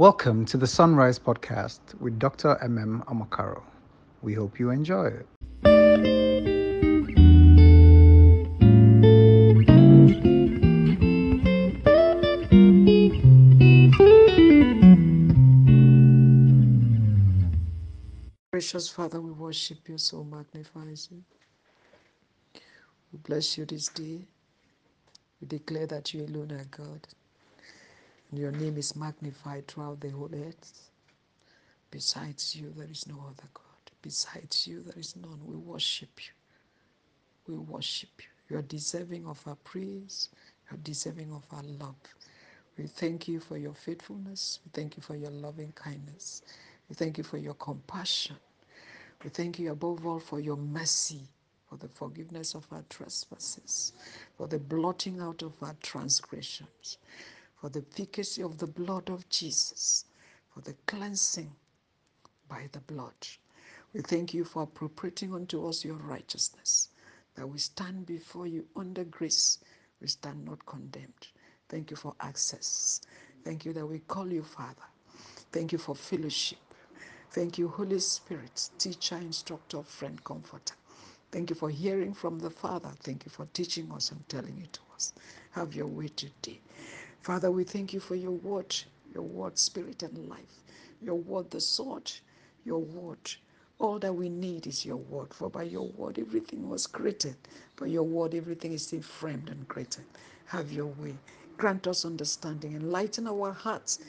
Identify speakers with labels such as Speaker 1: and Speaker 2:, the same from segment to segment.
Speaker 1: Welcome to the Sunrise Podcast with Dr. MM Amakaro. We hope you enjoy it.
Speaker 2: Gracious Father, we worship you, so magnifies you. We bless you this day. We declare that you alone are God. And your name is magnified throughout the whole earth. Besides you, there is no other God. Besides you, there is none. We worship you. We worship you. You are deserving of our praise. You are deserving of our love. We thank you for your faithfulness. We thank you for your loving kindness. We thank you for your compassion. We thank you above all for your mercy, for the forgiveness of our trespasses, for the blotting out of our transgressions, for the efficacy of the blood of Jesus, for the cleansing by the blood. We thank you for appropriating unto us your righteousness, that we stand before you under grace. We stand not condemned. Thank you for access. Thank you that we call you Father. Thank you for fellowship. Thank you, Holy Spirit, teacher, instructor, friend, comforter. Thank you for hearing from the Father. Thank you for teaching us and telling it to us. Have your way today. Father, we thank you for your word, your word, spirit and life, your word, the sword, your word. All that we need is your word, for by your word everything was created. By your word everything is still framed and created. Have your way. Grant us understanding, enlighten our hearts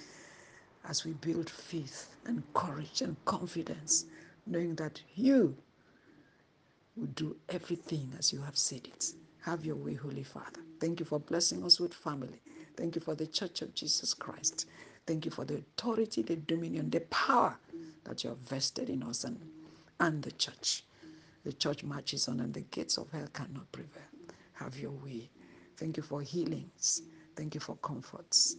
Speaker 2: as we build faith and courage and confidence, knowing that you will do everything as you have said it. Have your way, Holy Father. Thank you for blessing us with family. Thank you for the Church of Jesus Christ. Thank you for the authority, the dominion, the power that you have vested in us and, and the church. The church marches on, and the gates of hell cannot prevail. Have your way. Thank you for healings. Thank you for comforts.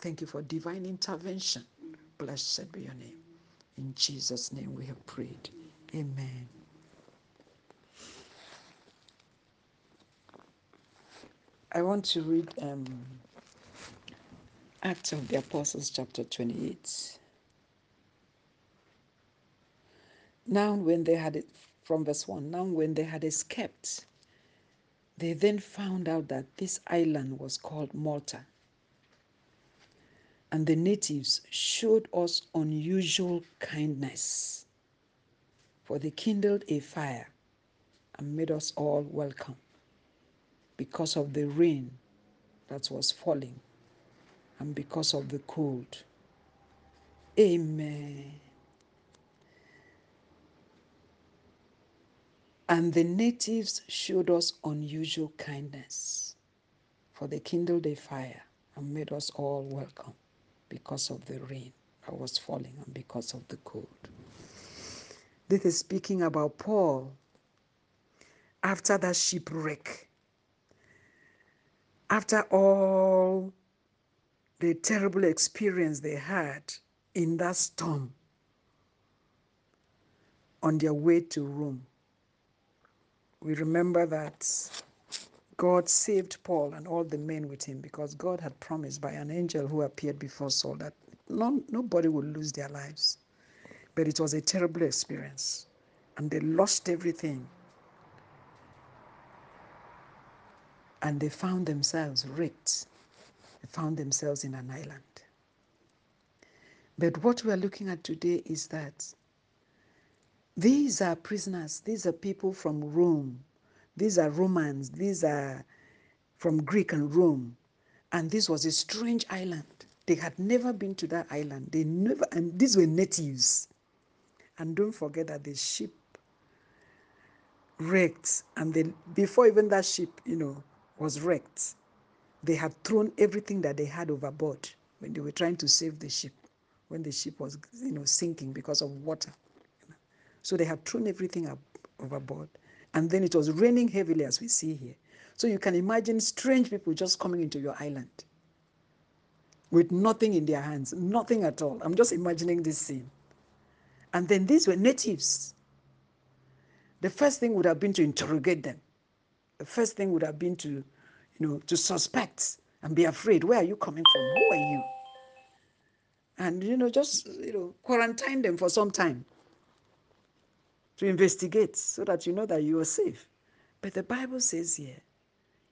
Speaker 2: Thank you for divine intervention. Blessed be your name. In Jesus' name we have prayed. Amen. I want to read um, Acts of the Apostles, chapter 28. Now, when they had it, from verse 1, now when they had escaped, they then found out that this island was called Malta. And the natives showed us unusual kindness, for they kindled a fire and made us all welcome because of the rain that was falling and because of the cold. Amen. And the natives showed us unusual kindness, for they kindled a fire and made us all welcome because of the rain that was falling and because of the cold. This is speaking about Paul after that shipwreck, after all the terrible experience they had in that storm on their way to Rome. We remember that God saved Paul and all the men with him because God had promised by an angel who appeared before Saul that no, nobody would lose their lives. But it was a terrible experience, and they lost everything. And they found themselves wrecked. Found themselves in an island. But what we are looking at today is that these are prisoners, these are people from Rome, these are Romans, these are from Greek and Rome. And this was a strange island. They had never been to that island. They never, and these were natives. And don't forget that the ship wrecked, and before even that ship, you know, was wrecked, they had thrown everything that they had overboard when they were trying to save the ship, when the ship was, you know, sinking because of water. So they had thrown everything up overboard. And then it was raining heavily, as we see here. So you can imagine strange people just coming into your island with nothing in their hands, nothing at all. I'm just imagining this scene. And then these were natives. The first thing would have been to interrogate them. The first thing would have been to, you know, to suspect and be afraid. Where are you coming from? Who are you? and you know just you know quarantine them for some time to investigate so that you know that you are safe but the bible says here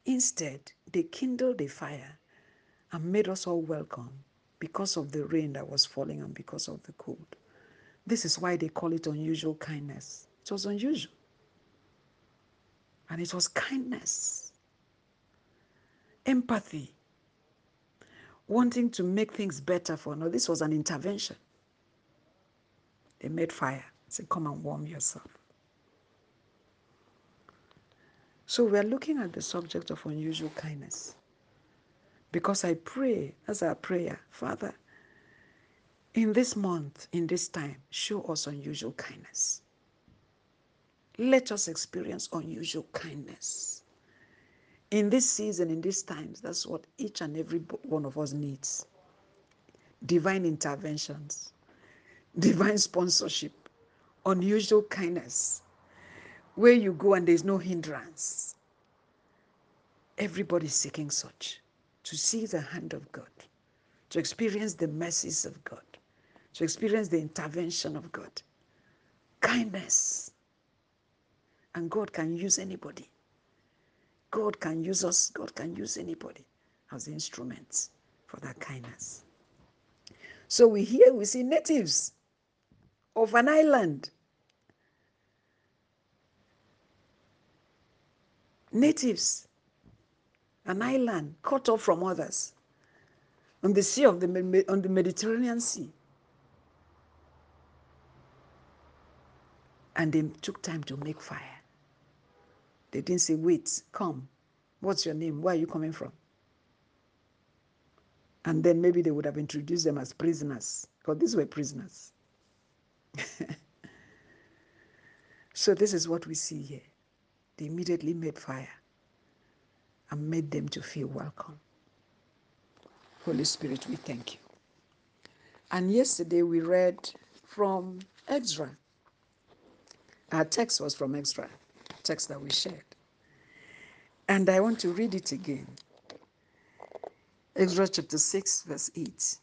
Speaker 2: instead they kindled a fire and made us all welcome because of the rain that was falling and because of the cold this is why they call it unusual kindness it was unusual and it was kindness empathy wanting to make things better for no this was an intervention. They made fire. Said come and warm yourself. So we're looking at the subject of unusual kindness. Because i pray as our prayer father in this month in this time show us unusual kindness. Let us experience unusual kindness in this season, in these times, that's what each and every one of us needs divine interventions, divine sponsorship, unusual kindness, where you go and there's no hindrance. Everybody's seeking such to see the hand of God, to experience the mercies of God, to experience the intervention of God. Kindness. And God can use anybody. God can use us, God can use anybody as instruments for that kindness. So we hear, we see natives of an island. Natives, an island cut off from others on the sea of the on the Mediterranean Sea. And they took time to make fire. They didn't say, wait, come. What's your name? Where are you coming from? And then maybe they would have introduced them as prisoners, because these were prisoners. so this is what we see here. They immediately made fire and made them to feel welcome. Holy Spirit, we thank you. And yesterday we read from Ezra. Our text was from Ezra, text that we shared. And I want to read it again. Exodus chapter 6, verse 8.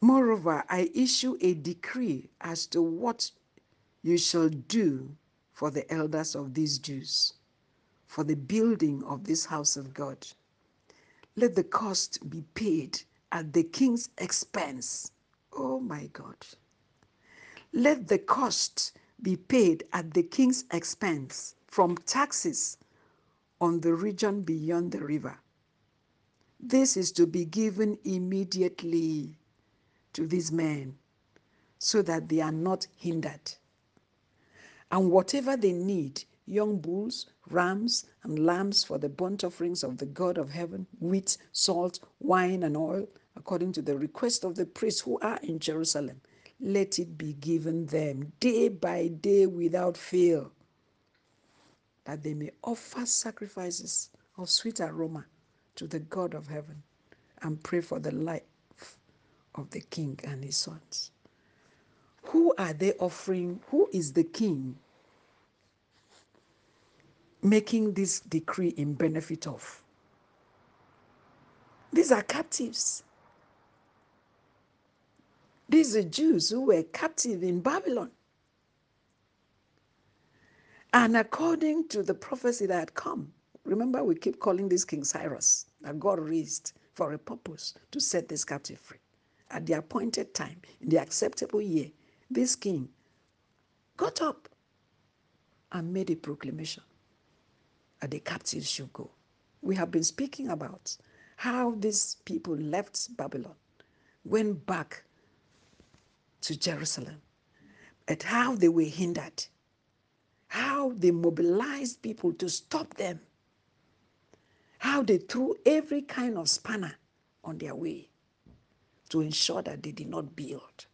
Speaker 2: Moreover, I issue a decree as to what you shall do for the elders of these Jews, for the building of this house of God. Let the cost be paid at the king's expense. Oh my God. Let the cost be paid at the king's expense from taxes on the region beyond the river. This is to be given immediately to these men so that they are not hindered. And whatever they need, young bulls, rams, and lambs for the burnt offerings of the God of heaven, wheat, salt, wine, and oil, according to the request of the priests who are in Jerusalem, let it be given them day by day without fail that they may offer sacrifices of sweet aroma to the God of heaven and pray for the life of the king and his sons. Who are they offering? Who is the king making this decree in benefit of? These are captives. These are Jews who were captive in Babylon. And according to the prophecy that had come, remember we keep calling this King Cyrus that God raised for a purpose to set this captive free. At the appointed time, in the acceptable year, this king got up and made a proclamation that the captives should go. We have been speaking about how these people left Babylon, went back to Jerusalem, at how they were hindered how they mobilized people to stop them, how they threw every kind of spanner on their way to ensure that they did not build.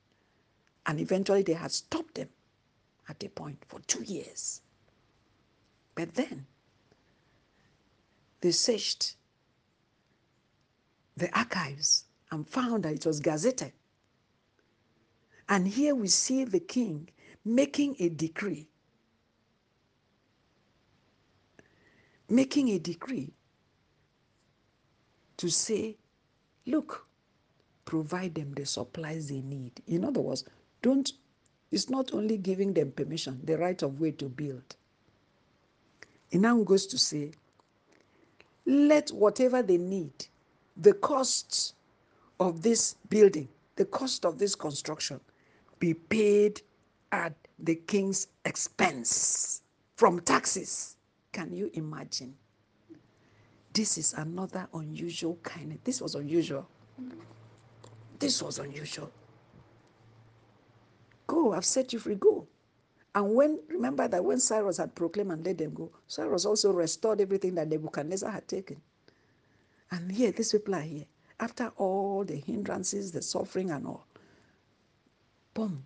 Speaker 2: And eventually they had stopped them at a point for two years. But then they searched the archives and found that it was gazetted. And here we see the king making a decree making a decree to say, look, provide them the supplies they need. In other words, don't it's not only giving them permission, the right of way to build. It now goes to say, let whatever they need, the cost of this building, the cost of this construction, be paid at the king's expense from taxes. Can you imagine? This is another unusual kind. Of, this was unusual. This was unusual. Go, I've set you free, go. And when, remember that when Cyrus had proclaimed and let them go, Cyrus also restored everything that Nebuchadnezzar had taken. And here, these people are here. After all the hindrances, the suffering, and all, boom,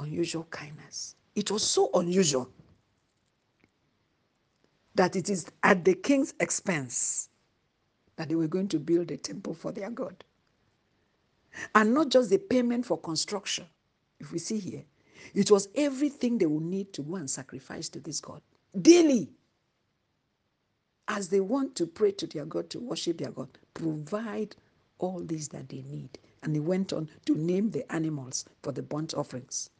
Speaker 2: unusual kindness. It was so unusual that it is at the king's expense that they were going to build a temple for their God. And not just the payment for construction, if we see here, it was everything they would need to go and sacrifice to this God daily. As they want to pray to their God, to worship their God, provide all these that they need. And he went on to name the animals for the burnt offerings.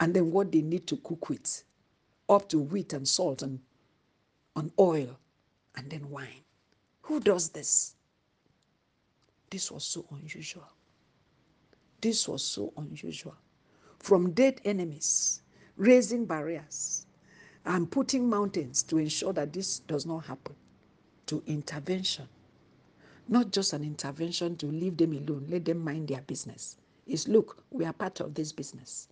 Speaker 2: And then what they need to cook with, up to wheat and salt and on oil, and then wine. Who does this? This was so unusual. This was so unusual. From dead enemies, raising barriers, and putting mountains to ensure that this does not happen, to intervention. Not just an intervention to leave them alone, let them mind their business. Is look, we are part of this business.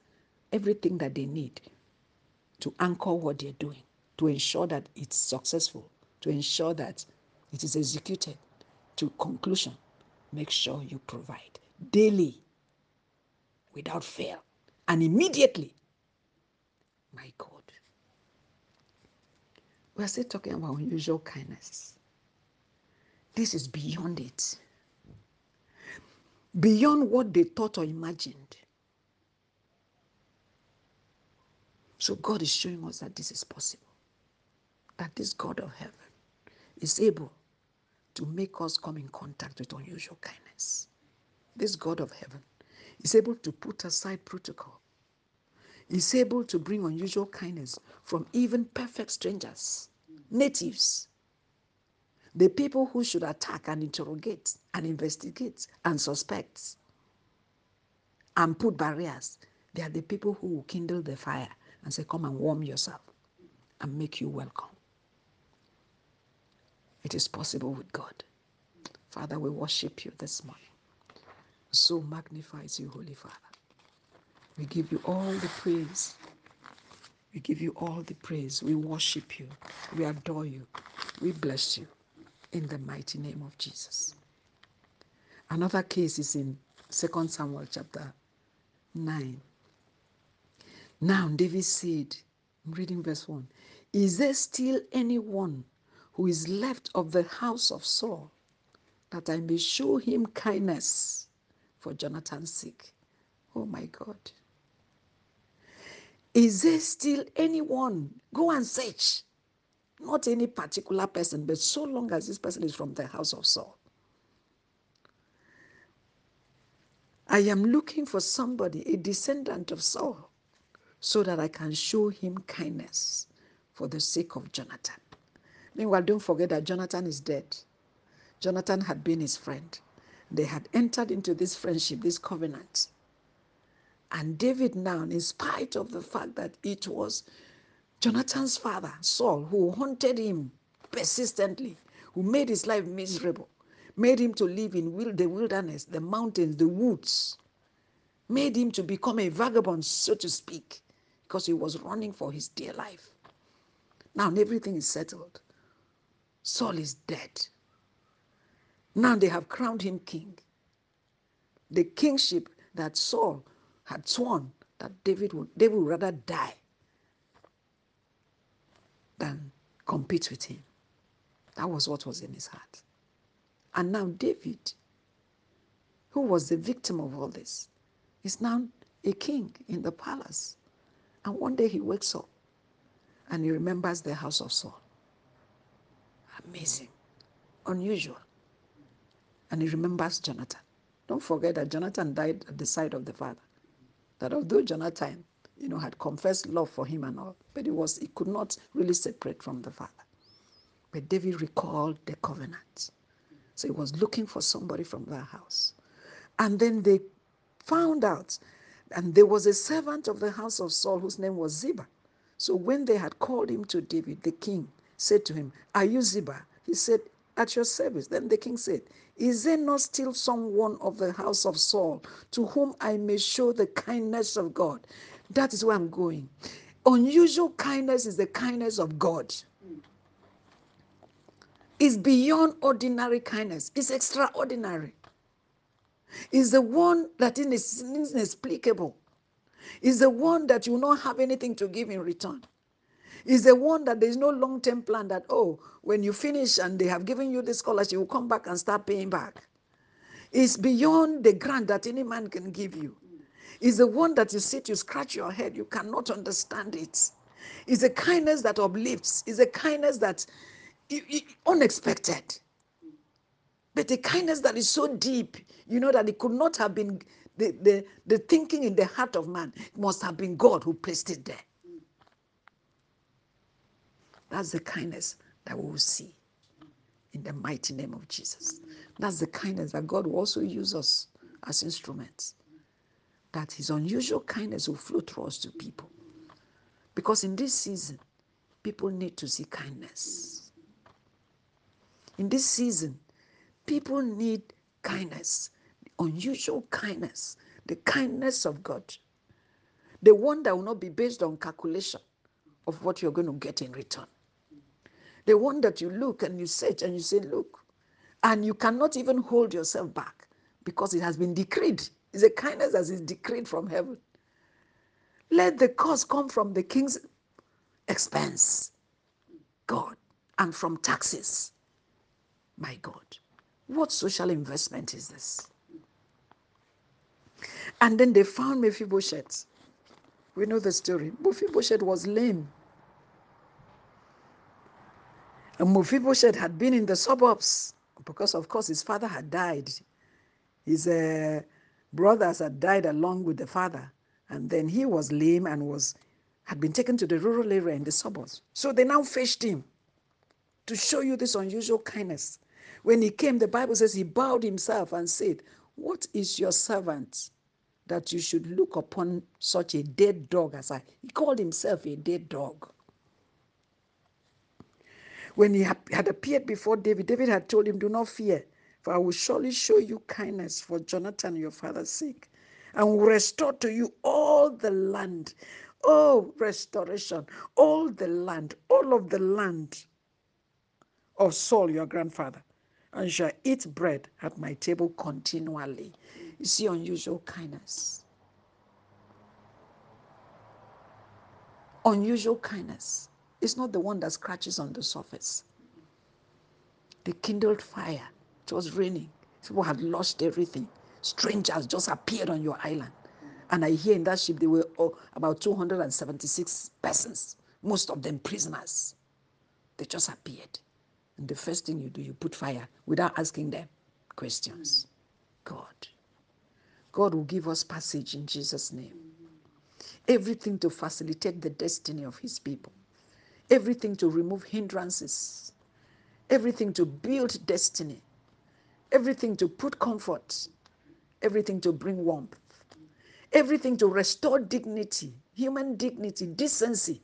Speaker 2: Everything that they need to anchor what they're doing, to ensure that it's successful, to ensure that it is executed to conclusion. Make sure you provide daily without fail. And immediately, my God. We are still talking about unusual kindness. This is beyond it. Beyond what they thought or imagined. So God is showing us that this is possible. That this God of heaven is able to make us come in contact with unusual kindness. This God of heaven is able to put aside protocol. Is able to bring unusual kindness from even perfect strangers, natives, the people who should attack and interrogate and investigate and suspect and put barriers. They are the people who will kindle the fire and say, Come and warm yourself and make you welcome. It is possible with God. Father, we worship you this morning so magnifies you, Holy Father. We give you all the praise. We give you all the praise. We worship you. We adore you. We bless you in the mighty name of Jesus. Another case is in 2 Samuel chapter 9. Now David said, I'm reading verse 1 Is there still anyone who is left of the house of Saul that I may show him kindness? for Jonathan's sake. Oh my God. Is there still anyone? Go and search. Not any particular person, but so long as this person is from the house of Saul. I am looking for somebody, a descendant of Saul, so that I can show him kindness for the sake of Jonathan. Meanwhile, don't forget that Jonathan is dead. Jonathan had been his friend. They had entered into this friendship, this covenant. And David now, in spite of the fact that it was Jonathan's father, Saul, who haunted him persistently, who made his life miserable, made him to live in the wilderness, the mountains, the woods, made him to become a vagabond, so to speak, because he was running for his dear life. Now everything is settled. Saul is dead. Now they have crowned him king. The kingship that Saul had sworn that David would, David would rather die compete with him. That was what was in his heart. And now David, who was the victim of all this, is now a king in the palace. And one day he wakes up and he remembers the house of Saul. Amazing, unusual and he remembers Jonathan. Don't forget that Jonathan died at the side of the father. That although Jonathan, you know, had confessed love for him and all, but it was he could not really separate from the father. But David recalled the covenant. So he was looking for somebody from that house. And then they found out, and there was a servant of the house of Saul whose name was Ziba. So when they had called him to David, the king said to him, Are you Ziba? He said, At your service. Then the king said, Is there not still someone of the house of Saul to whom I may show the kindness of God? That is where I'm going. Unusual kindness is the kindness of God. It's beyond ordinary kindness, it's extraordinary. It's the one that is inexplicable. It's the one that you not have anything to give in return It's the one that there's no long term plan that, oh, when you finish and they have given you the scholarship, you will come back and start paying back. It's beyond the grant that any man can give you. It's the one that you sit, you scratch your head, you cannot understand it. It's a kindness that uplifts, it's a kindness that unexpected. But a kindness that is so deep, you know, that it could not have been the, the, the thinking in the heart of man. It must have been God who placed it there. That's the kindness that we will see in the mighty name of Jesus. That's the kindness that God will also use us as instruments. That His unusual kindness will flow through us to people. Because in this season, people need to see kindness. In this season, people need kindness, unusual kindness, the kindness of God. The one that will not be based on calculation of what you're going to get in return. The one that you look and you search and you say, Look, and you cannot even hold yourself back because it has been decreed. It's a kindness that is decreed from heaven. Let the cost come from the king's expense, God, and from taxes. My God, what social investment is this? And then they found Mephibosheth. We know the story. Mephibosheth was lame. And Mephibosheth had been in the suburbs because, of course, his father had died. His uh, brothers had died along with the father. And then he was lame and was had been taken to the rural area in the suburbs. So they now fetched him to show you this unusual kindness. When he came, the Bible says he bowed himself and said, What is your servant that you should look upon such a dead dog as I? He called himself a dead dog. When he had appeared before David, David had told him, Do not fear, for I will surely show you kindness for Jonathan, your father's sake, and will restore to you all the land. Oh, restoration, all the land, all of the land of Saul, your grandfather, and shall eat bread at my table continually. You see, unusual kindness. Unusual kindness. It's not the one that scratches on the surface. The kindled fire. It was raining. People had lost everything. Strangers just appeared on your island. And I hear in that ship there were oh, about 276 persons, most of them prisoners. They just appeared. And the first thing you do, you put fire without asking them questions. God. God will give us passage in Jesus' name. Everything to facilitate the destiny of his people everything to remove hindrances, everything to build destiny, everything to put comfort, everything to bring warmth, everything to restore dignity, human dignity, decency.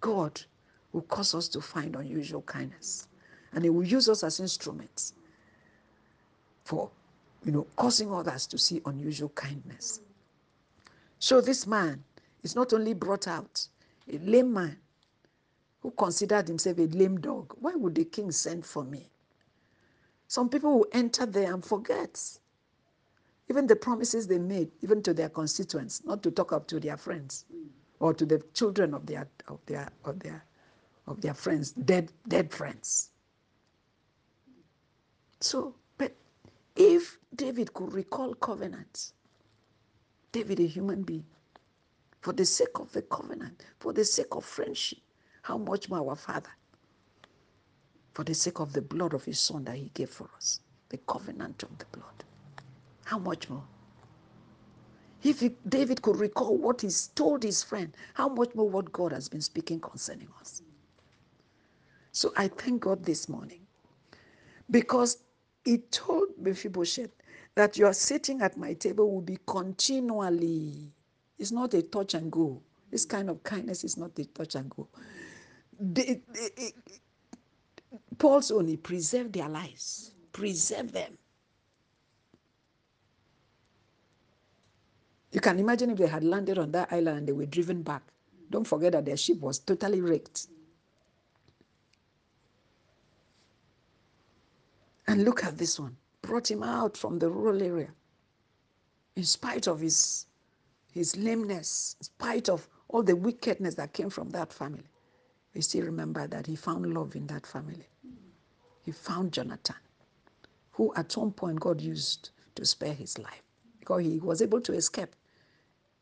Speaker 2: God will cause us to find unusual kindness, and He will use us as instruments for, you know, causing others to see unusual kindness. So this man is not only brought out, a lame man who considered himself a lame dog. Why would the king send for me? Some people will enter there and forget even the promises they made, even to their constituents, not to talk up to their friends or to the children of their of their of their of their friends, dead dead friends. So, but if David could recall covenants, David a human being, for the sake of the covenant, for the sake of friendship. How much more our Father? For the sake of the blood of His Son that He gave for us. the covenant of the blood. How much more? If he, David could recall what he told his friend, how much more what God has been speaking concerning us. So I thank God this morning because he told Mephibosheth that you are sitting at my table will be continually. It's not a touch and go. This kind of kindness is not a touch and go. They, they, Paul's only preserve their lives, preserve them. You can imagine if they had landed on that island and they were driven back. Don't forget that their ship was totally wrecked. And look at this one. Brought him out from the rural area. In spite of his, his lameness, in spite of all the wickedness that came from that family, we still remember that he found love in that family. He found Jonathan, who at some point God used to spare his life because he was able to escape.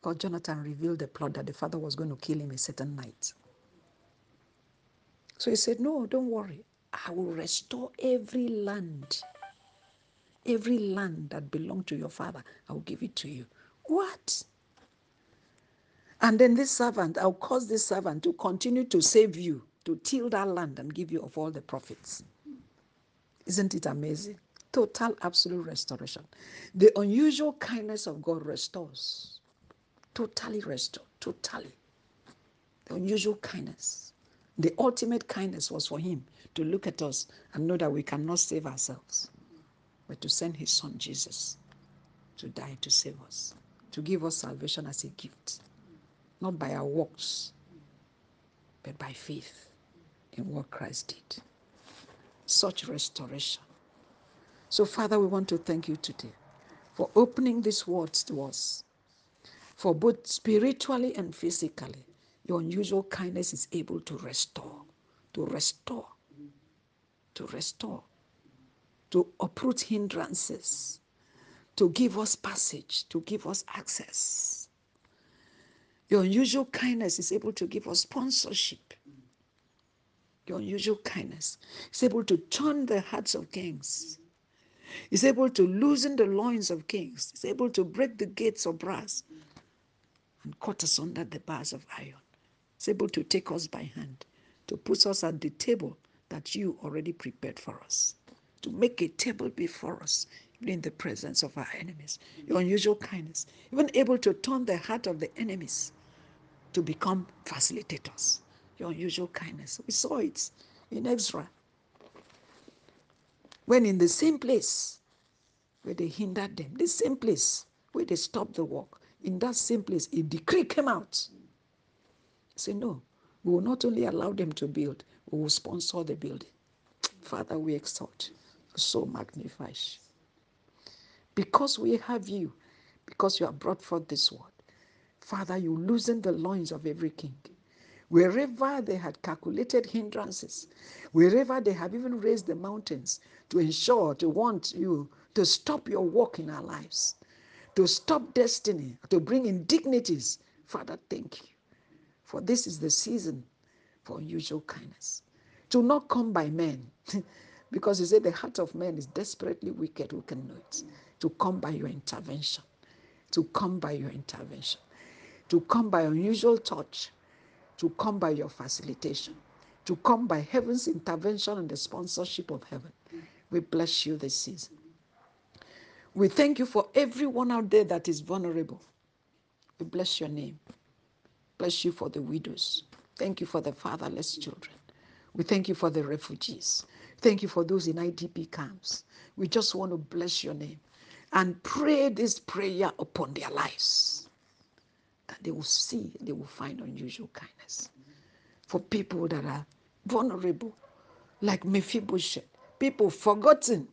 Speaker 2: God, Jonathan revealed the plot that the father was going to kill him a certain night. So he said, No, don't worry. I will restore every land. Every land that belonged to your father, I will give it to you. What? And then this servant, I'll cause this servant to continue to save you, to till that land and give you of all the profits. Isn't it amazing? Total, absolute restoration. The unusual kindness of God restores. Totally restored. Totally. The unusual kindness. The ultimate kindness was for him to look at us and know that we cannot save ourselves, but to send his son Jesus to die to save us, to give us salvation as a gift, not by our works, but by faith in what Christ did. Such restoration. So, Father, we want to thank you today for opening these words to us, for both spiritually and physically. Your unusual kindness is able to restore, to restore, to restore, to uproot hindrances, to give us passage, to give us access. Your unusual kindness is able to give us sponsorship. Your unusual kindness is able to turn the hearts of kings. Is able to loosen the loins of kings. Is able to break the gates of brass and cut us under the bars of iron. Is able to take us by hand, to put us at the table that you already prepared for us, to make a table before us in the presence of our enemies. Your unusual kindness, even able to turn the heart of the enemies to become facilitators. Your unusual kindness. We saw it in Ezra. When in the same place where they hindered them, the same place where they stopped the work, in that same place, a decree came out. Say, no, we will not only allow them to build, we will sponsor the building. Father, we exalt, so magnify. Because we have you, because you have brought forth this word, Father, you loosen the loins of every king. Wherever they had calculated hindrances, wherever they have even raised the mountains to ensure, to want you to stop your work in our lives, to stop destiny, to bring indignities. Father, thank you. For this is the season for unusual kindness. To not come by men, because you said the heart of man is desperately wicked, who can know it? To come by your intervention. To come by your intervention. To come by unusual touch. To come by your facilitation. To come by heaven's intervention and the sponsorship of heaven. We bless you this season. We thank you for everyone out there that is vulnerable. We bless your name. Bless you for the widows. Thank you for the fatherless children. We thank you for the refugees. Thank you for those in IDP camps. We just want to bless your name and pray this prayer upon their lives that they will see, they will find unusual kindness. For people that are vulnerable, like Mephibosheth, people forgotten.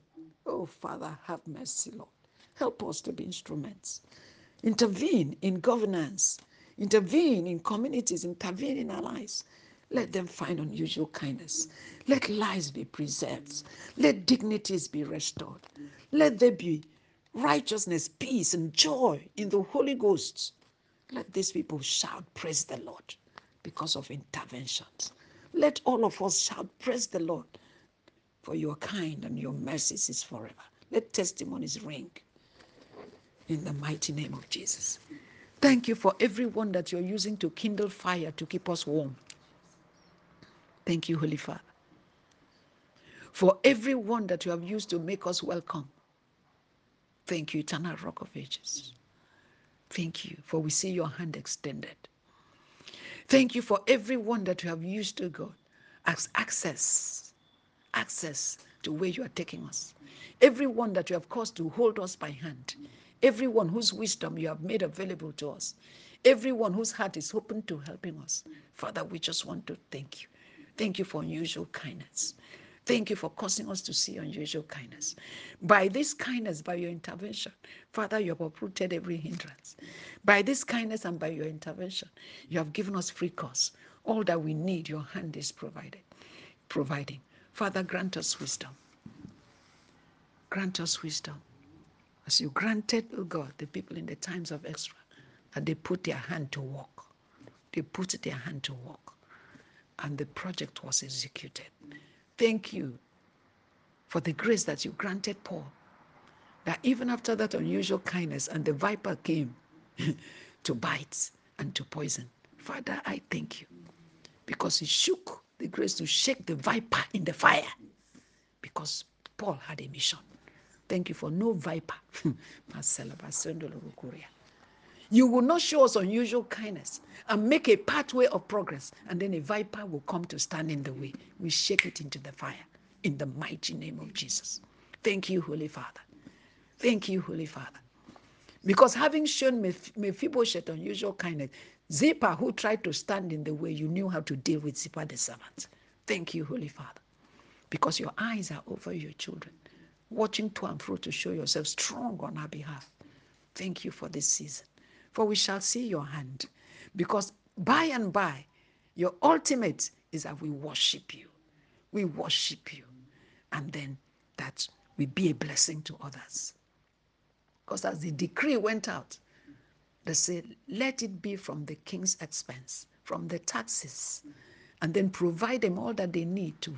Speaker 2: Oh, Father, have mercy, Lord. Help us to be instruments. Intervene in governance, intervene in communities, intervene in our lives. Let them find unusual kindness. Let lives be preserved. Let dignities be restored. Let there be righteousness, peace, and joy in the Holy Ghost. Let these people shout, Praise the Lord, because of interventions. Let all of us shout, Praise the Lord, for your kind and your mercies is forever. Let testimonies ring in the mighty name of Jesus. Thank you for everyone that you're using to kindle fire to keep us warm. Thank you, Holy Father. For everyone that you have used to make us welcome. Thank you, eternal rock of ages. Thank you, for we see your hand extended. Thank you for everyone that you have used to God as access, access to where you are taking us. Everyone that you have caused to hold us by hand. Everyone whose wisdom you have made available to us. Everyone whose heart is open to helping us. Father, we just want to thank you. Thank you for unusual kindness. Thank you for causing us to see unusual kindness. By this kindness, by your intervention, Father, you have uprooted every hindrance. By this kindness and by your intervention, you have given us free course. All that we need, your hand is provided, providing. Father, grant us wisdom. Grant us wisdom. As you granted, oh God, the people in the times of Ezra, that they put their hand to work. They put their hand to work. And the project was executed. Thank you for the grace that you granted Paul. That even after that unusual kindness and the viper came to bite and to poison. Father, I thank you because he shook the grace to shake the viper in the fire because Paul had a mission. Thank you for no viper. you will not show us unusual kindness and make a pathway of progress, and then a viper will come to stand in the way. We shake it into the fire in the mighty name of Jesus. Thank you, Holy Father. Thank you, Holy Father. Because having shown Mephibosheth unusual kindness, Ziba, who tried to stand in the way, you knew how to deal with Ziba the servant. Thank you, Holy Father. Because your eyes are over your children, watching to and fro to show yourself strong on our behalf. Thank you for this season. For we shall see your hand. Because by and by, your ultimate is that we worship you. We worship you. And then that we be a blessing to others. Because as the decree went out, they said, let it be from the king's expense, from the taxes, and then provide them all that they need to,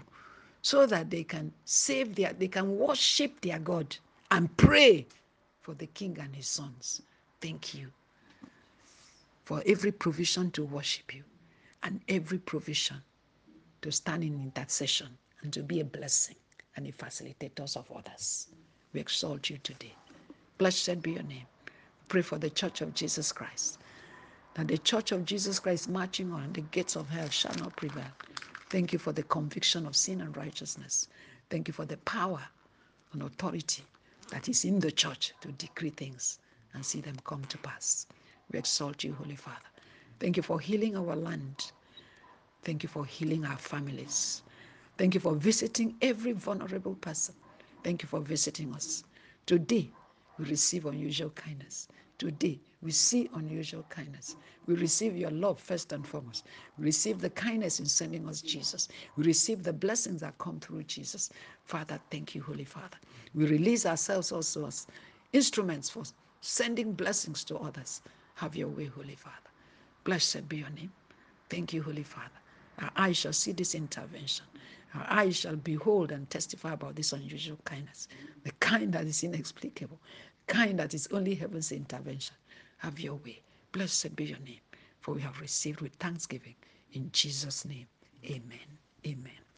Speaker 2: so that they can save their, they can worship their God and pray for the king and his sons. Thank you for every provision to worship you and every provision to stand in intercession and to be a blessing and a facilitator of others. We exalt you today. Blessed be your name. Pray for the church of Jesus Christ. That the church of Jesus Christ marching on, the gates of hell shall not prevail. Thank you for the conviction of sin and righteousness. Thank you for the power and authority that is in the church to decree things and see them come to pass. We exalt you, Holy Father. Thank you for healing our land. Thank you for healing our families. Thank you for visiting every vulnerable person. Thank you for visiting us. Today, we receive unusual kindness. Today, we see unusual kindness. We receive your love first and foremost. We receive the kindness in sending us Jesus. We receive the blessings that come through Jesus. Father, thank you, Holy Father. We release ourselves also as instruments for sending blessings to others. Have your way, Holy Father. Blessed be your name. Thank you, Holy Father. Our eyes shall see this intervention. Our eyes shall behold and testify about this unusual kindness, the kind that is inexplicable, kind that is only heaven's intervention. Have your way. Blessed be your name, for we have received with thanksgiving. In Jesus' name, amen. Amen.